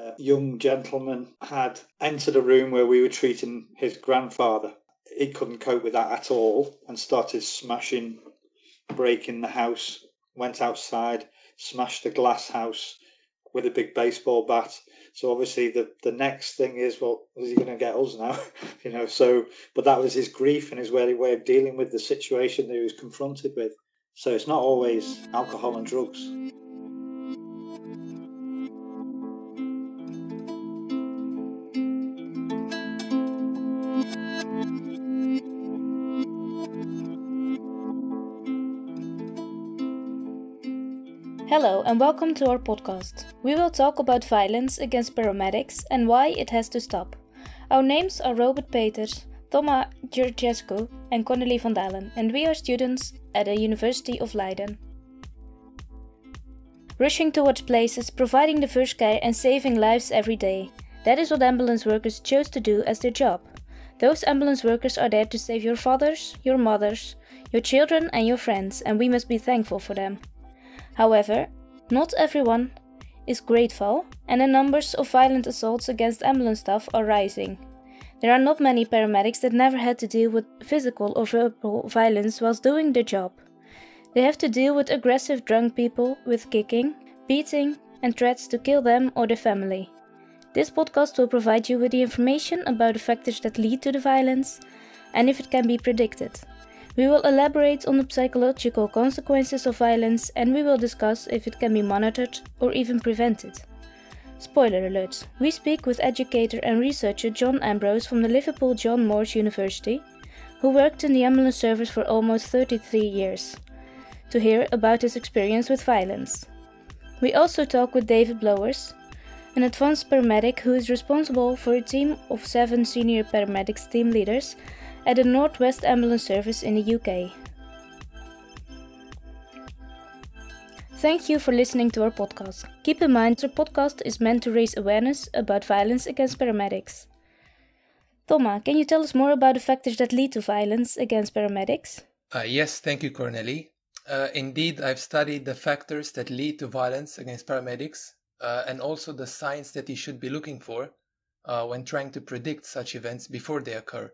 A young gentleman had entered a room where we were treating his grandfather. He couldn't cope with that at all and started smashing, breaking the house. Went outside, smashed the glass house with a big baseball bat. So obviously the the next thing is, well, is he going to get us now? you know. So, but that was his grief and his way way of dealing with the situation that he was confronted with. So it's not always alcohol and drugs. Hello and welcome to our podcast. We will talk about violence against paramedics and why it has to stop. Our names are Robert Peters, Thomas Georgescu, and Cornelie van Dalen, and we are students at the University of Leiden. Rushing towards places, providing the first care, and saving lives every day. That is what ambulance workers chose to do as their job. Those ambulance workers are there to save your fathers, your mothers, your children, and your friends, and we must be thankful for them. However, not everyone is grateful, and the numbers of violent assaults against ambulance staff are rising. There are not many paramedics that never had to deal with physical or verbal violence whilst doing their job. They have to deal with aggressive drunk people with kicking, beating, and threats to kill them or their family. This podcast will provide you with the information about the factors that lead to the violence and if it can be predicted. We will elaborate on the psychological consequences of violence and we will discuss if it can be monitored or even prevented. Spoiler alert we speak with educator and researcher John Ambrose from the Liverpool John Moores University, who worked in the ambulance service for almost 33 years, to hear about his experience with violence. We also talk with David Blowers, an advanced paramedic who is responsible for a team of seven senior paramedics team leaders at the Northwest Ambulance Service in the UK. Thank you for listening to our podcast. Keep in mind, our podcast is meant to raise awareness about violence against paramedics. Thomas, can you tell us more about the factors that lead to violence against paramedics? Uh, yes, thank you, Cornelie. Uh, indeed, I've studied the factors that lead to violence against paramedics uh, and also the signs that you should be looking for uh, when trying to predict such events before they occur.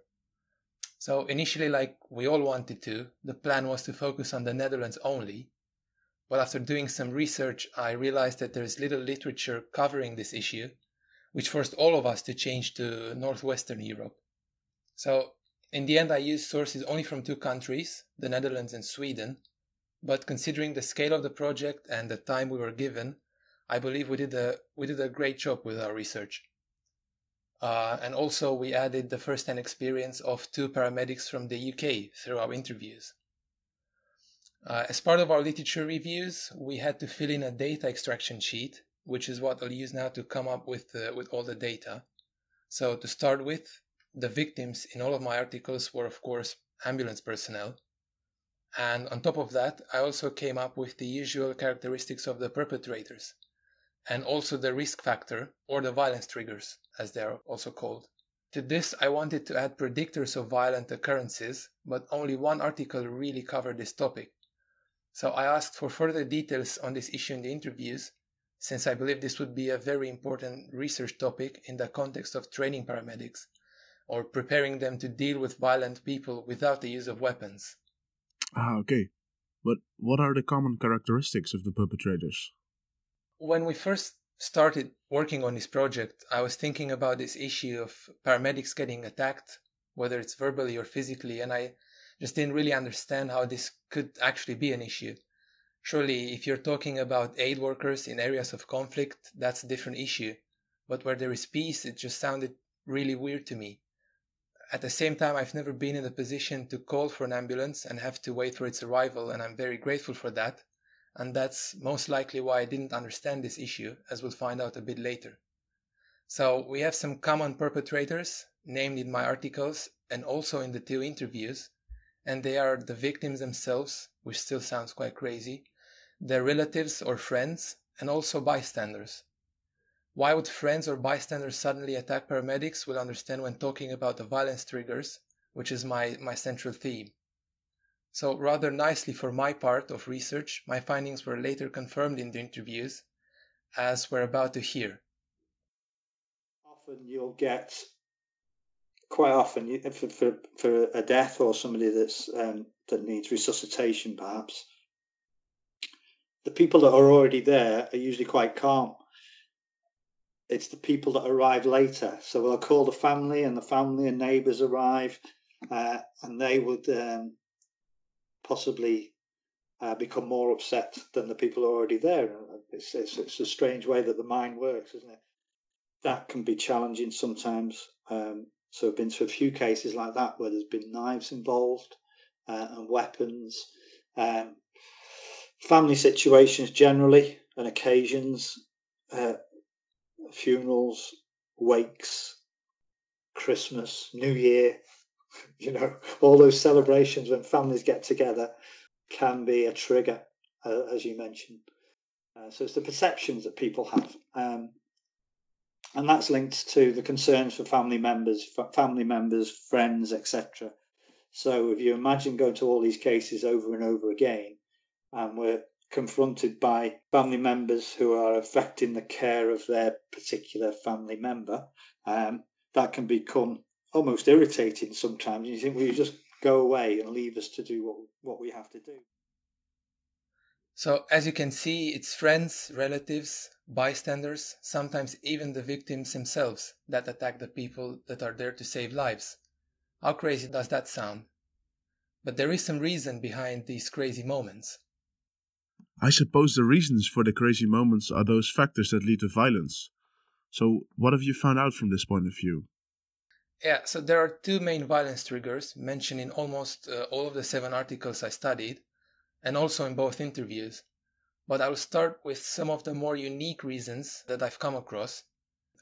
So initially, like we all wanted to, the plan was to focus on the Netherlands only. But after doing some research, I realized that there is little literature covering this issue, which forced all of us to change to Northwestern Europe. So in the end, I used sources only from two countries, the Netherlands and Sweden. But considering the scale of the project and the time we were given, I believe we did a, we did a great job with our research. Uh, and also, we added the first hand experience of two paramedics from the UK through our interviews. Uh, as part of our literature reviews, we had to fill in a data extraction sheet, which is what I'll use now to come up with, uh, with all the data. So, to start with, the victims in all of my articles were, of course, ambulance personnel. And on top of that, I also came up with the usual characteristics of the perpetrators and also the risk factor or the violence triggers, as they are also called. To this, I wanted to add predictors of violent occurrences, but only one article really covered this topic. So I asked for further details on this issue in the interviews, since I believe this would be a very important research topic in the context of training paramedics or preparing them to deal with violent people without the use of weapons. Ah, okay. But what are the common characteristics of the perpetrators? when we first started working on this project, I was thinking about this issue of paramedics getting attacked, whether it's verbally or physically, and I just didn't really understand how this could actually be an issue. Surely, if you're talking about aid workers in areas of conflict, that's a different issue. But where there is peace, it just sounded really weird to me. At the same time, I've never been in a position to call for an ambulance and have to wait for its arrival, and I'm very grateful for that and that's most likely why I didn't understand this issue, as we'll find out a bit later. So we have some common perpetrators named in my articles and also in the two interviews, and they are the victims themselves, which still sounds quite crazy, their relatives or friends, and also bystanders. Why would friends or bystanders suddenly attack paramedics? We'll understand when talking about the violence triggers, which is my, my central theme. So, rather nicely for my part of research, my findings were later confirmed in the interviews, as we're about to hear. often you'll get quite often for, for, for a death or somebody that's um, that needs resuscitation perhaps the people that are already there are usually quite calm it's the people that arrive later so we'll call the family and the family and neighbors arrive uh, and they would um, possibly uh, become more upset than the people already there it's, it's, it's a strange way that the mind works isn't it that can be challenging sometimes um, so I've been to a few cases like that where there's been knives involved uh, and weapons. Um, family situations generally and occasions, uh, funerals, wakes, Christmas, New Year, you know, all those celebrations when families get together can be a trigger, uh, as you mentioned. Uh, so it's the perceptions that people have. Um, and that's linked to the concerns for family members, family members, friends, etc. So if you imagine going to all these cases over and over again, and we're confronted by family members who are affecting the care of their particular family member, um, that can become almost irritating sometimes. You think, well, you just go away and leave us to do what, what we have to do. So, as you can see, it's friends, relatives, bystanders, sometimes even the victims themselves, that attack the people that are there to save lives. How crazy does that sound? But there is some reason behind these crazy moments. I suppose the reasons for the crazy moments are those factors that lead to violence. So, what have you found out from this point of view? Yeah, so there are two main violence triggers mentioned in almost uh, all of the seven articles I studied, and also in both interviews but I'll start with some of the more unique reasons that I've come across.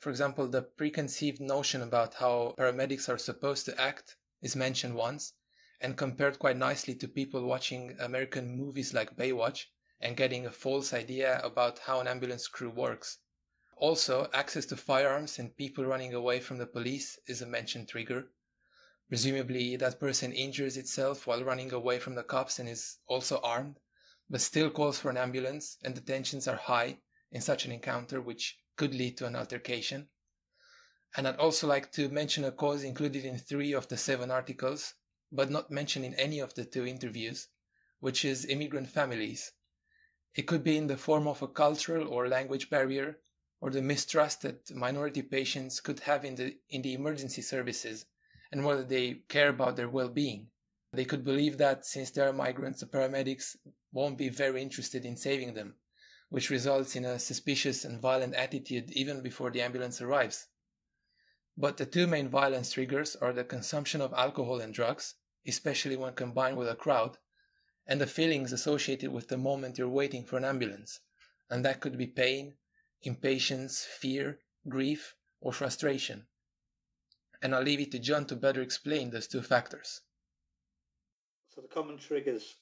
For example, the preconceived notion about how paramedics are supposed to act is mentioned once and compared quite nicely to people watching American movies like Baywatch and getting a false idea about how an ambulance crew works. Also, access to firearms and people running away from the police is a mentioned trigger. Presumably, that person injures itself while running away from the cops and is also armed but still calls for an ambulance, and the tensions are high in such an encounter, which could lead to an altercation. And I'd also like to mention a cause included in three of the seven articles, but not mentioned in any of the two interviews, which is immigrant families. It could be in the form of a cultural or language barrier, or the mistrust that minority patients could have in the, in the emergency services and whether they care about their well being. They could believe that since they are migrants, the paramedics won't be very interested in saving them, which results in a suspicious and violent attitude even before the ambulance arrives. But the two main violence triggers are the consumption of alcohol and drugs, especially when combined with a crowd, and the feelings associated with the moment you're waiting for an ambulance, and that could be pain, impatience, fear, grief, or frustration. And I'll leave it to John to better explain those two factors. So the common triggers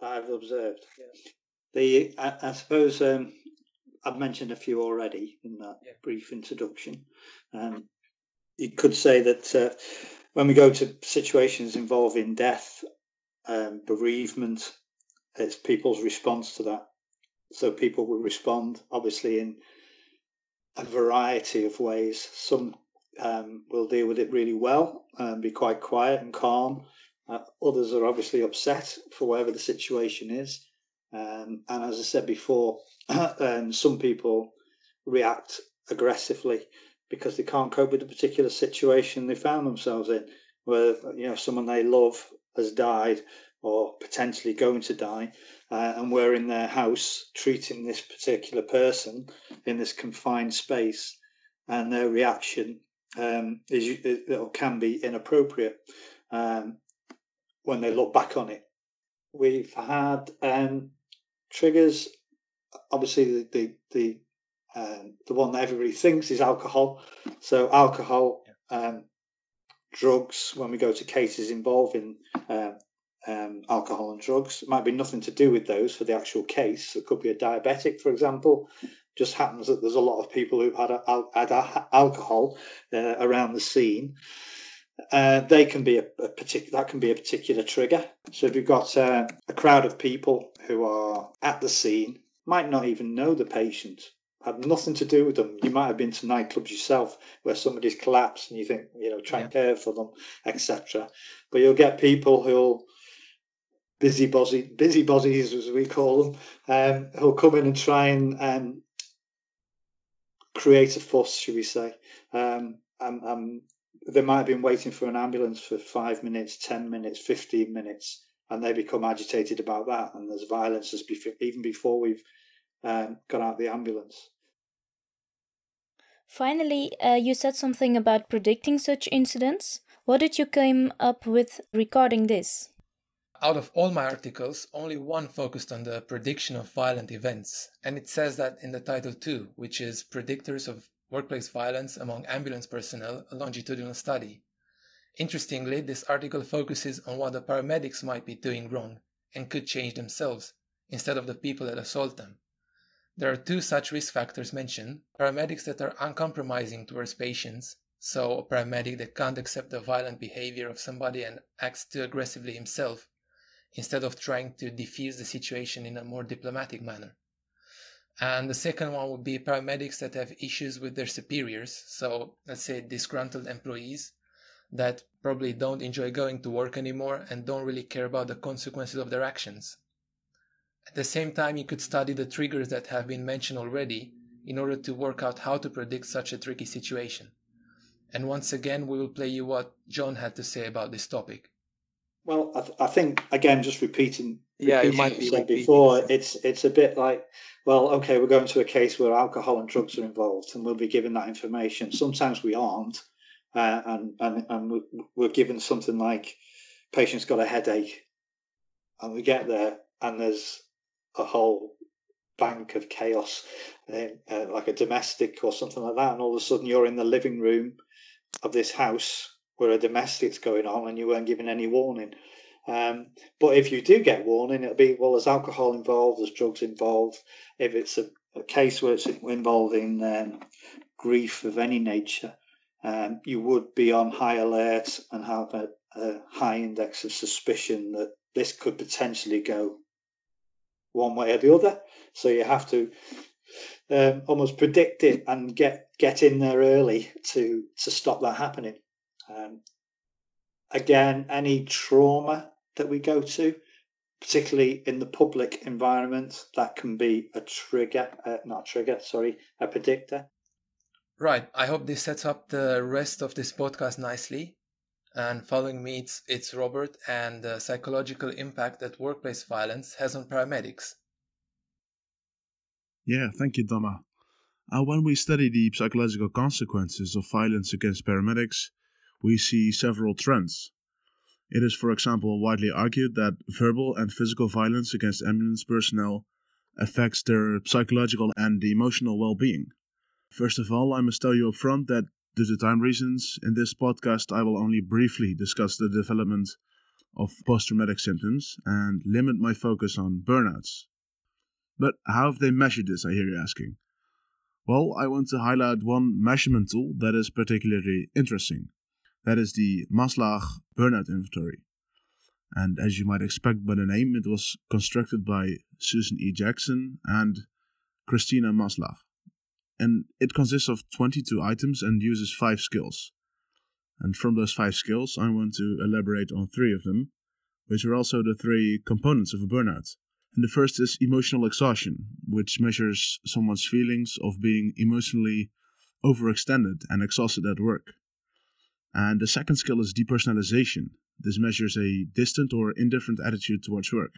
I've observed. Yeah. The I, I suppose um, I've mentioned a few already in that yeah. brief introduction. Um, you could say that uh, when we go to situations involving death, um, bereavement, it's people's response to that. So people will respond, obviously, in a variety of ways. Some um, will deal with it really well and be quite quiet and calm. Uh, others are obviously upset for whatever the situation is. Um, and as I said before, um, some people react aggressively because they can't cope with the particular situation they found themselves in, where you know someone they love has died or potentially going to die, uh, and we're in their house treating this particular person in this confined space, and their reaction um, is it can be inappropriate. Um, when they look back on it. We've had um, triggers. Obviously, the the the, um, the one that everybody thinks is alcohol. So alcohol, um, drugs. When we go to cases involving um, um, alcohol and drugs, it might be nothing to do with those for the actual case. It could be a diabetic, for example. Just happens that there's a lot of people who've had, a, had a, alcohol uh, around the scene uh, they can be a, a particular that can be a particular trigger. So if you've got uh, a crowd of people who are at the scene, might not even know the patient, had nothing to do with them. You might have been to nightclubs yourself where somebody's collapsed and you think, you know, try and care for them, etc. But you'll get people who'll busy bodies as we call them, um, who'll come in and try and um, create a fuss, should we say? Um, they might have been waiting for an ambulance for five minutes, ten minutes, fifteen minutes, and they become agitated about that, and there's violence as even before we've um, got out the ambulance. Finally, uh, you said something about predicting such incidents. What did you come up with regarding this? Out of all my articles, only one focused on the prediction of violent events, and it says that in the title too, which is Predictors of Workplace Violence Among Ambulance Personnel, a longitudinal study. Interestingly, this article focuses on what the paramedics might be doing wrong and could change themselves, instead of the people that assault them. There are two such risk factors mentioned paramedics that are uncompromising towards patients, so a paramedic that can't accept the violent behavior of somebody and acts too aggressively himself, instead of trying to defuse the situation in a more diplomatic manner. And the second one would be paramedics that have issues with their superiors, so let's say disgruntled employees that probably don't enjoy going to work anymore and don't really care about the consequences of their actions. At the same time, you could study the triggers that have been mentioned already in order to work out how to predict such a tricky situation. And once again, we will play you what John had to say about this topic. Well, I, th- I think again, just repeating, Yeah, it repeating might what be said before. It's it's a bit like, well, okay, we're going to a case where alcohol and drugs are involved, and we'll be given that information. Sometimes we aren't, uh, and and and we- we're given something like, patient's got a headache, and we get there, and there's a whole bank of chaos, uh, uh, like a domestic or something like that, and all of a sudden you're in the living room of this house where a domestic's going on, and you weren't given any warning. Um, but if you do get warning, it'll be well, there's alcohol involved, there's drugs involved. If it's a, a case where it's involving um, grief of any nature, um, you would be on high alert and have a, a high index of suspicion that this could potentially go one way or the other. So you have to um, almost predict it and get get in there early to to stop that happening. Um, again, any trauma that we go to, particularly in the public environment, that can be a trigger, uh, not a trigger, sorry, a predictor. Right, I hope this sets up the rest of this podcast nicely. And following me, it's, it's Robert and the psychological impact that workplace violence has on paramedics. Yeah, thank you, Dama. Uh, when we study the psychological consequences of violence against paramedics, we see several trends. It is, for example, widely argued that verbal and physical violence against ambulance personnel affects their psychological and emotional well being. First of all, I must tell you up front that due to time reasons, in this podcast I will only briefly discuss the development of post traumatic symptoms and limit my focus on burnouts. But how have they measured this, I hear you asking? Well, I want to highlight one measurement tool that is particularly interesting. That is the Maslach Burnout Inventory. And as you might expect by the name, it was constructed by Susan E. Jackson and Christina Maslach. And it consists of 22 items and uses five skills. And from those five skills, I want to elaborate on three of them, which are also the three components of a burnout. And the first is emotional exhaustion, which measures someone's feelings of being emotionally overextended and exhausted at work. And the second skill is depersonalization. This measures a distant or indifferent attitude towards work.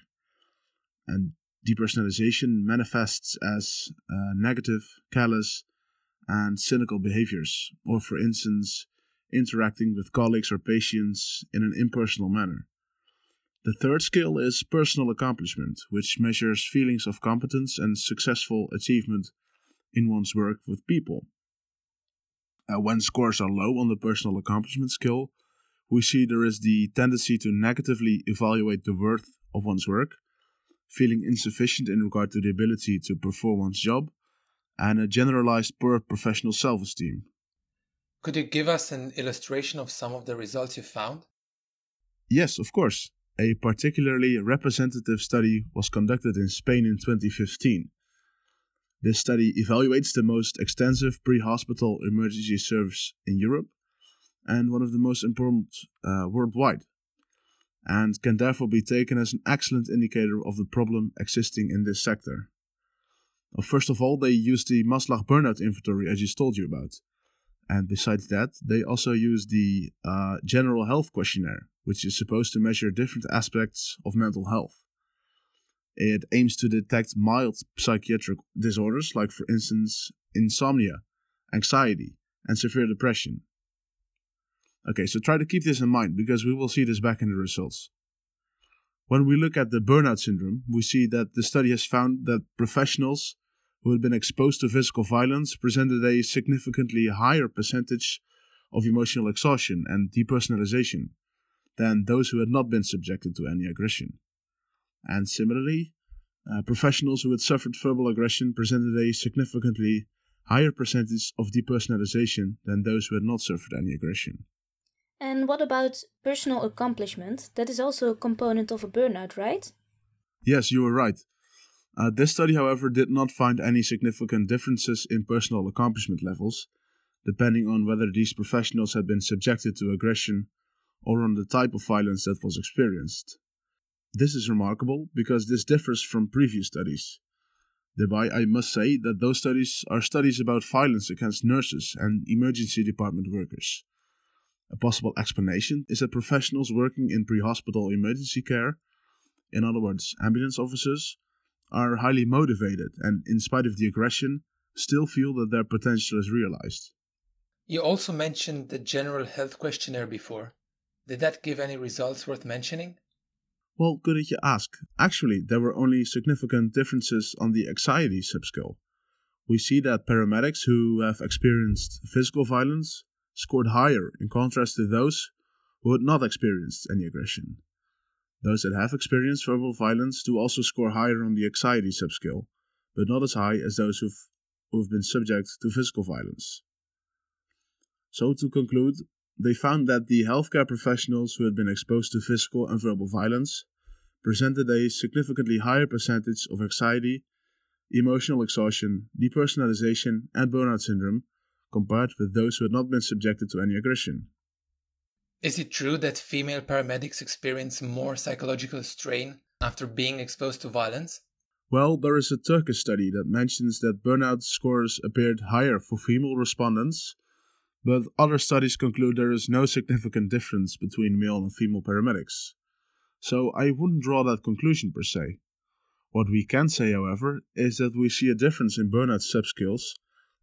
And depersonalization manifests as uh, negative, callous, and cynical behaviors, or for instance, interacting with colleagues or patients in an impersonal manner. The third skill is personal accomplishment, which measures feelings of competence and successful achievement in one's work with people. Uh, when scores are low on the personal accomplishment skill, we see there is the tendency to negatively evaluate the worth of one's work, feeling insufficient in regard to the ability to perform one's job, and a generalized poor professional self esteem. Could you give us an illustration of some of the results you found? Yes, of course. A particularly representative study was conducted in Spain in 2015. This study evaluates the most extensive pre hospital emergency service in Europe and one of the most important uh, worldwide, and can therefore be taken as an excellent indicator of the problem existing in this sector. Well, first of all, they use the Maslach burnout inventory, as just told you about. And besides that, they also use the uh, General Health Questionnaire, which is supposed to measure different aspects of mental health. It aims to detect mild psychiatric disorders, like, for instance, insomnia, anxiety, and severe depression. Okay, so try to keep this in mind because we will see this back in the results. When we look at the burnout syndrome, we see that the study has found that professionals who had been exposed to physical violence presented a significantly higher percentage of emotional exhaustion and depersonalization than those who had not been subjected to any aggression. And similarly, uh, professionals who had suffered verbal aggression presented a significantly higher percentage of depersonalization than those who had not suffered any aggression. And what about personal accomplishment? That is also a component of a burnout, right? Yes, you were right. Uh, this study, however, did not find any significant differences in personal accomplishment levels, depending on whether these professionals had been subjected to aggression or on the type of violence that was experienced. This is remarkable because this differs from previous studies. Thereby, I must say that those studies are studies about violence against nurses and emergency department workers. A possible explanation is that professionals working in pre hospital emergency care, in other words, ambulance officers, are highly motivated and, in spite of the aggression, still feel that their potential is realized. You also mentioned the general health questionnaire before. Did that give any results worth mentioning? Well, good that you ask. Actually, there were only significant differences on the anxiety subscale. We see that paramedics who have experienced physical violence scored higher in contrast to those who had not experienced any aggression. Those that have experienced verbal violence do also score higher on the anxiety subscale, but not as high as those who've, who've been subject to physical violence. So, to conclude, they found that the healthcare professionals who had been exposed to physical and verbal violence presented a significantly higher percentage of anxiety, emotional exhaustion, depersonalization, and burnout syndrome compared with those who had not been subjected to any aggression. Is it true that female paramedics experience more psychological strain after being exposed to violence? Well, there is a Turkish study that mentions that burnout scores appeared higher for female respondents, but other studies conclude there is no significant difference between male and female paramedics. So I wouldn't draw that conclusion per se. What we can say, however, is that we see a difference in burnout subskills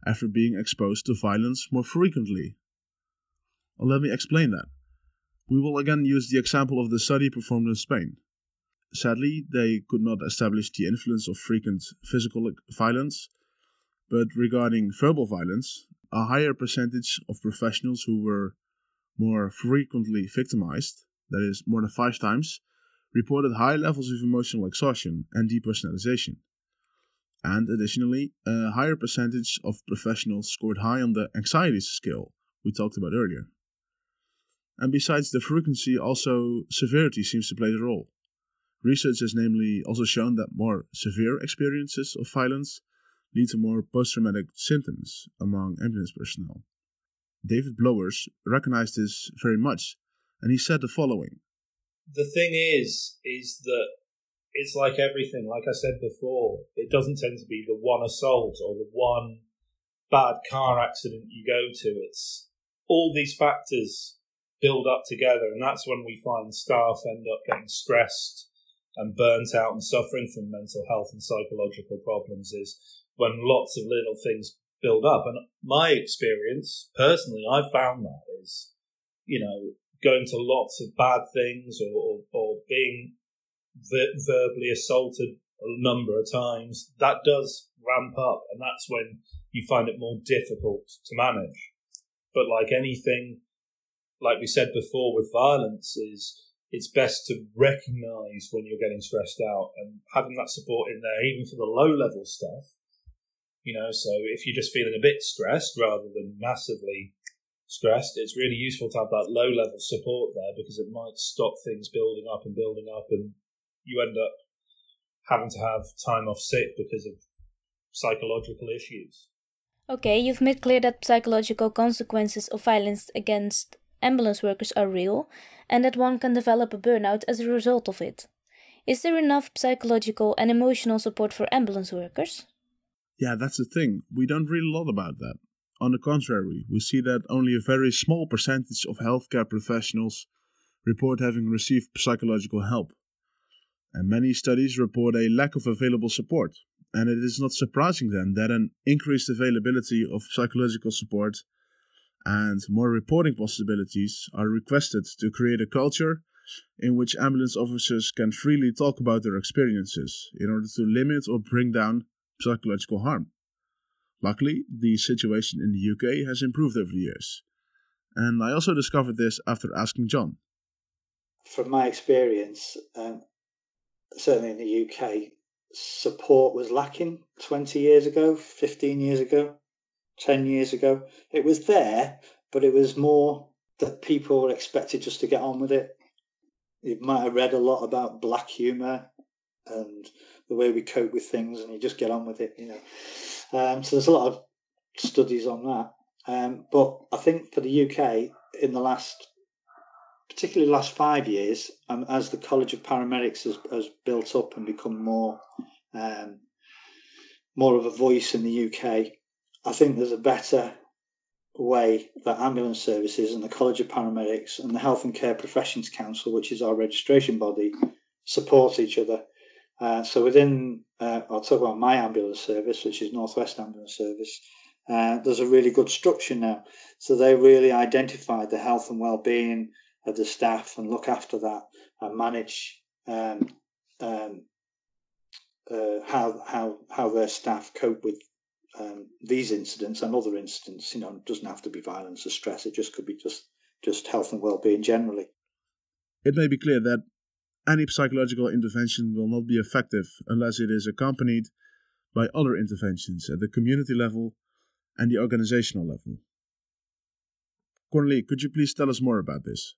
after being exposed to violence more frequently. Let me explain that. We will again use the example of the study performed in Spain. Sadly, they could not establish the influence of frequent physical violence, but regarding verbal violence, a higher percentage of professionals who were more frequently victimized, that is, more than five times, reported high levels of emotional exhaustion and depersonalization. And additionally, a higher percentage of professionals scored high on the anxiety scale we talked about earlier. And besides the frequency, also severity seems to play a role. Research has namely also shown that more severe experiences of violence lead to more post traumatic symptoms among ambulance personnel. David Blowers recognized this very much, and he said the following The thing is, is that it's like everything, like I said before, it doesn't tend to be the one assault or the one bad car accident you go to. It's all these factors build up together, and that's when we find staff end up getting stressed and burnt out and suffering from mental health and psychological problems. Is when lots of little things build up, and my experience personally, I found that is, you know, going to lots of bad things or, or, or being ver- verbally assaulted a number of times, that does ramp up, and that's when you find it more difficult to manage. But like anything, like we said before with violence is it's best to recognize when you're getting stressed out and having that support in there, even for the low level stuff. You know, so if you're just feeling a bit stressed rather than massively stressed, it's really useful to have that low level support there because it might stop things building up and building up, and you end up having to have time off sick because of psychological issues. Okay, you've made clear that psychological consequences of violence against ambulance workers are real and that one can develop a burnout as a result of it. Is there enough psychological and emotional support for ambulance workers? Yeah, that's the thing. We don't read a lot about that. On the contrary, we see that only a very small percentage of healthcare professionals report having received psychological help. And many studies report a lack of available support. And it is not surprising then that an increased availability of psychological support and more reporting possibilities are requested to create a culture in which ambulance officers can freely talk about their experiences in order to limit or bring down psychological harm. Luckily, the situation in the UK has improved over the years. And I also discovered this after asking John. From my experience, um, certainly in the UK, support was lacking 20 years ago, 15 years ago, 10 years ago. It was there, but it was more that people were expected just to get on with it. You might have read a lot about black humour and the way we cope with things, and you just get on with it, you know. Um, so there's a lot of studies on that. Um, but I think for the UK, in the last, particularly last five years, um, as the College of Paramedics has, has built up and become more, um, more of a voice in the UK, I think there's a better way that ambulance services and the College of Paramedics and the Health and Care Professions Council, which is our registration body, support each other uh, so within, uh, I'll talk about my ambulance service, which is Northwest Ambulance Service. Uh, there's a really good structure now. So they really identify the health and well-being of the staff and look after that and manage um, um, uh, how how how their staff cope with um, these incidents and other incidents. You know, it doesn't have to be violence or stress. It just could be just just health and well-being generally. It may be clear that any psychological intervention will not be effective unless it is accompanied by other interventions at the community level and the organizational level. Cornelie, could you please tell us more about this?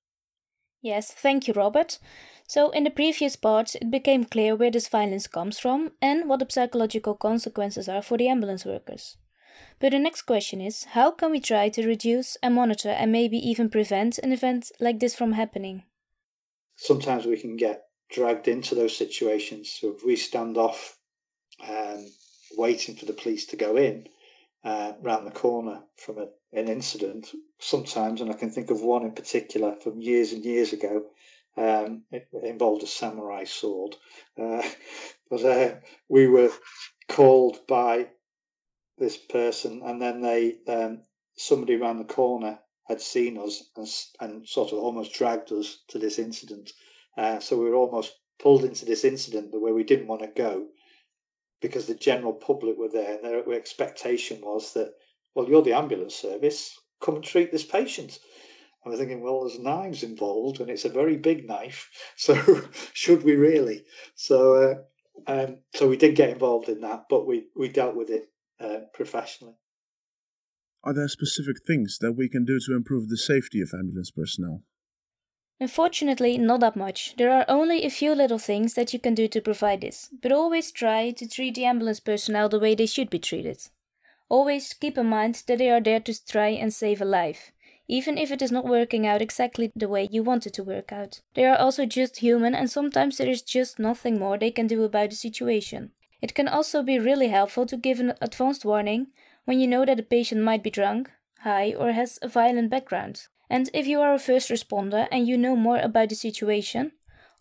Yes, thank you, Robert. So, in the previous parts, it became clear where this violence comes from and what the psychological consequences are for the ambulance workers. But the next question is how can we try to reduce and monitor and maybe even prevent an event like this from happening? Sometimes we can get dragged into those situations. So if we stand off um, waiting for the police to go in uh, round the corner from a, an incident, sometimes, and I can think of one in particular from years and years ago, um, it, involved a samurai sword. Uh, but uh, we were called by this person, and then they um, somebody around the corner had seen us and, and sort of almost dragged us to this incident. Uh, so we were almost pulled into this incident where we didn't want to go because the general public were there and their expectation was that, well, you're the ambulance service, come and treat this patient. And we're thinking, well, there's knives involved and it's a very big knife. So should we really? So, uh, um, so we did get involved in that, but we, we dealt with it uh, professionally. Are there specific things that we can do to improve the safety of ambulance personnel? Unfortunately, not that much. There are only a few little things that you can do to provide this, but always try to treat the ambulance personnel the way they should be treated. Always keep in mind that they are there to try and save a life, even if it is not working out exactly the way you want it to work out. They are also just human, and sometimes there is just nothing more they can do about the situation. It can also be really helpful to give an advanced warning when you know that a patient might be drunk, high, or has a violent background. And if you are a first responder and you know more about the situation,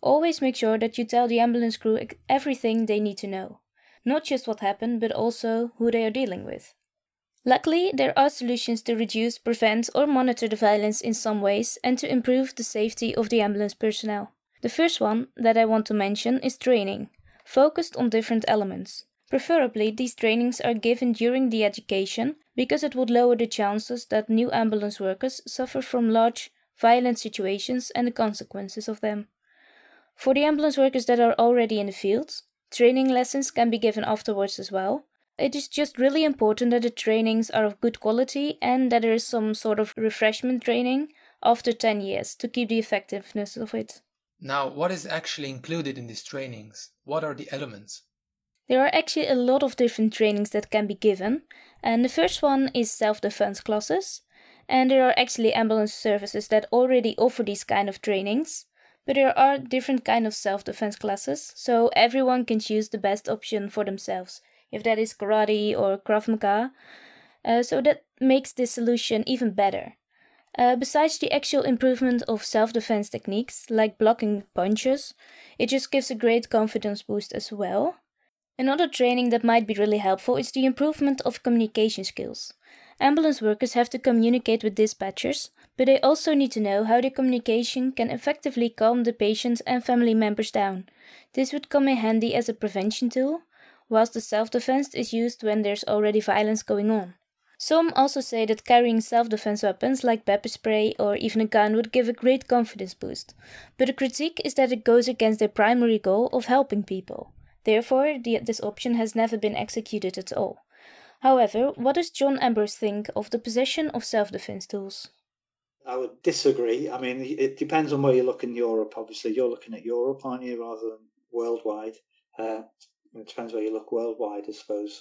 always make sure that you tell the ambulance crew everything they need to know. Not just what happened, but also who they are dealing with. Luckily, there are solutions to reduce, prevent, or monitor the violence in some ways and to improve the safety of the ambulance personnel. The first one that I want to mention is training, focused on different elements. Preferably, these trainings are given during the education because it would lower the chances that new ambulance workers suffer from large, violent situations and the consequences of them. For the ambulance workers that are already in the field, training lessons can be given afterwards as well. It is just really important that the trainings are of good quality and that there is some sort of refreshment training after 10 years to keep the effectiveness of it. Now, what is actually included in these trainings? What are the elements? There are actually a lot of different trainings that can be given, and the first one is self defense classes. And there are actually ambulance services that already offer these kind of trainings, but there are different kind of self defense classes, so everyone can choose the best option for themselves, if that is karate or Krav Maga. Uh, so that makes this solution even better. Uh, besides the actual improvement of self defense techniques, like blocking punches, it just gives a great confidence boost as well. Another training that might be really helpful is the improvement of communication skills. Ambulance workers have to communicate with dispatchers, but they also need to know how the communication can effectively calm the patients and family members down. This would come in handy as a prevention tool, whilst the self defense is used when there's already violence going on. Some also say that carrying self defense weapons like pepper spray or even a gun would give a great confidence boost, but the critique is that it goes against their primary goal of helping people. Therefore, the, this option has never been executed at all. However, what does John Ambrose think of the possession of self defense tools? I would disagree. I mean, it depends on where you look in Europe. Obviously, you're looking at Europe, aren't you, rather than worldwide? Uh, it depends where you look worldwide, I suppose.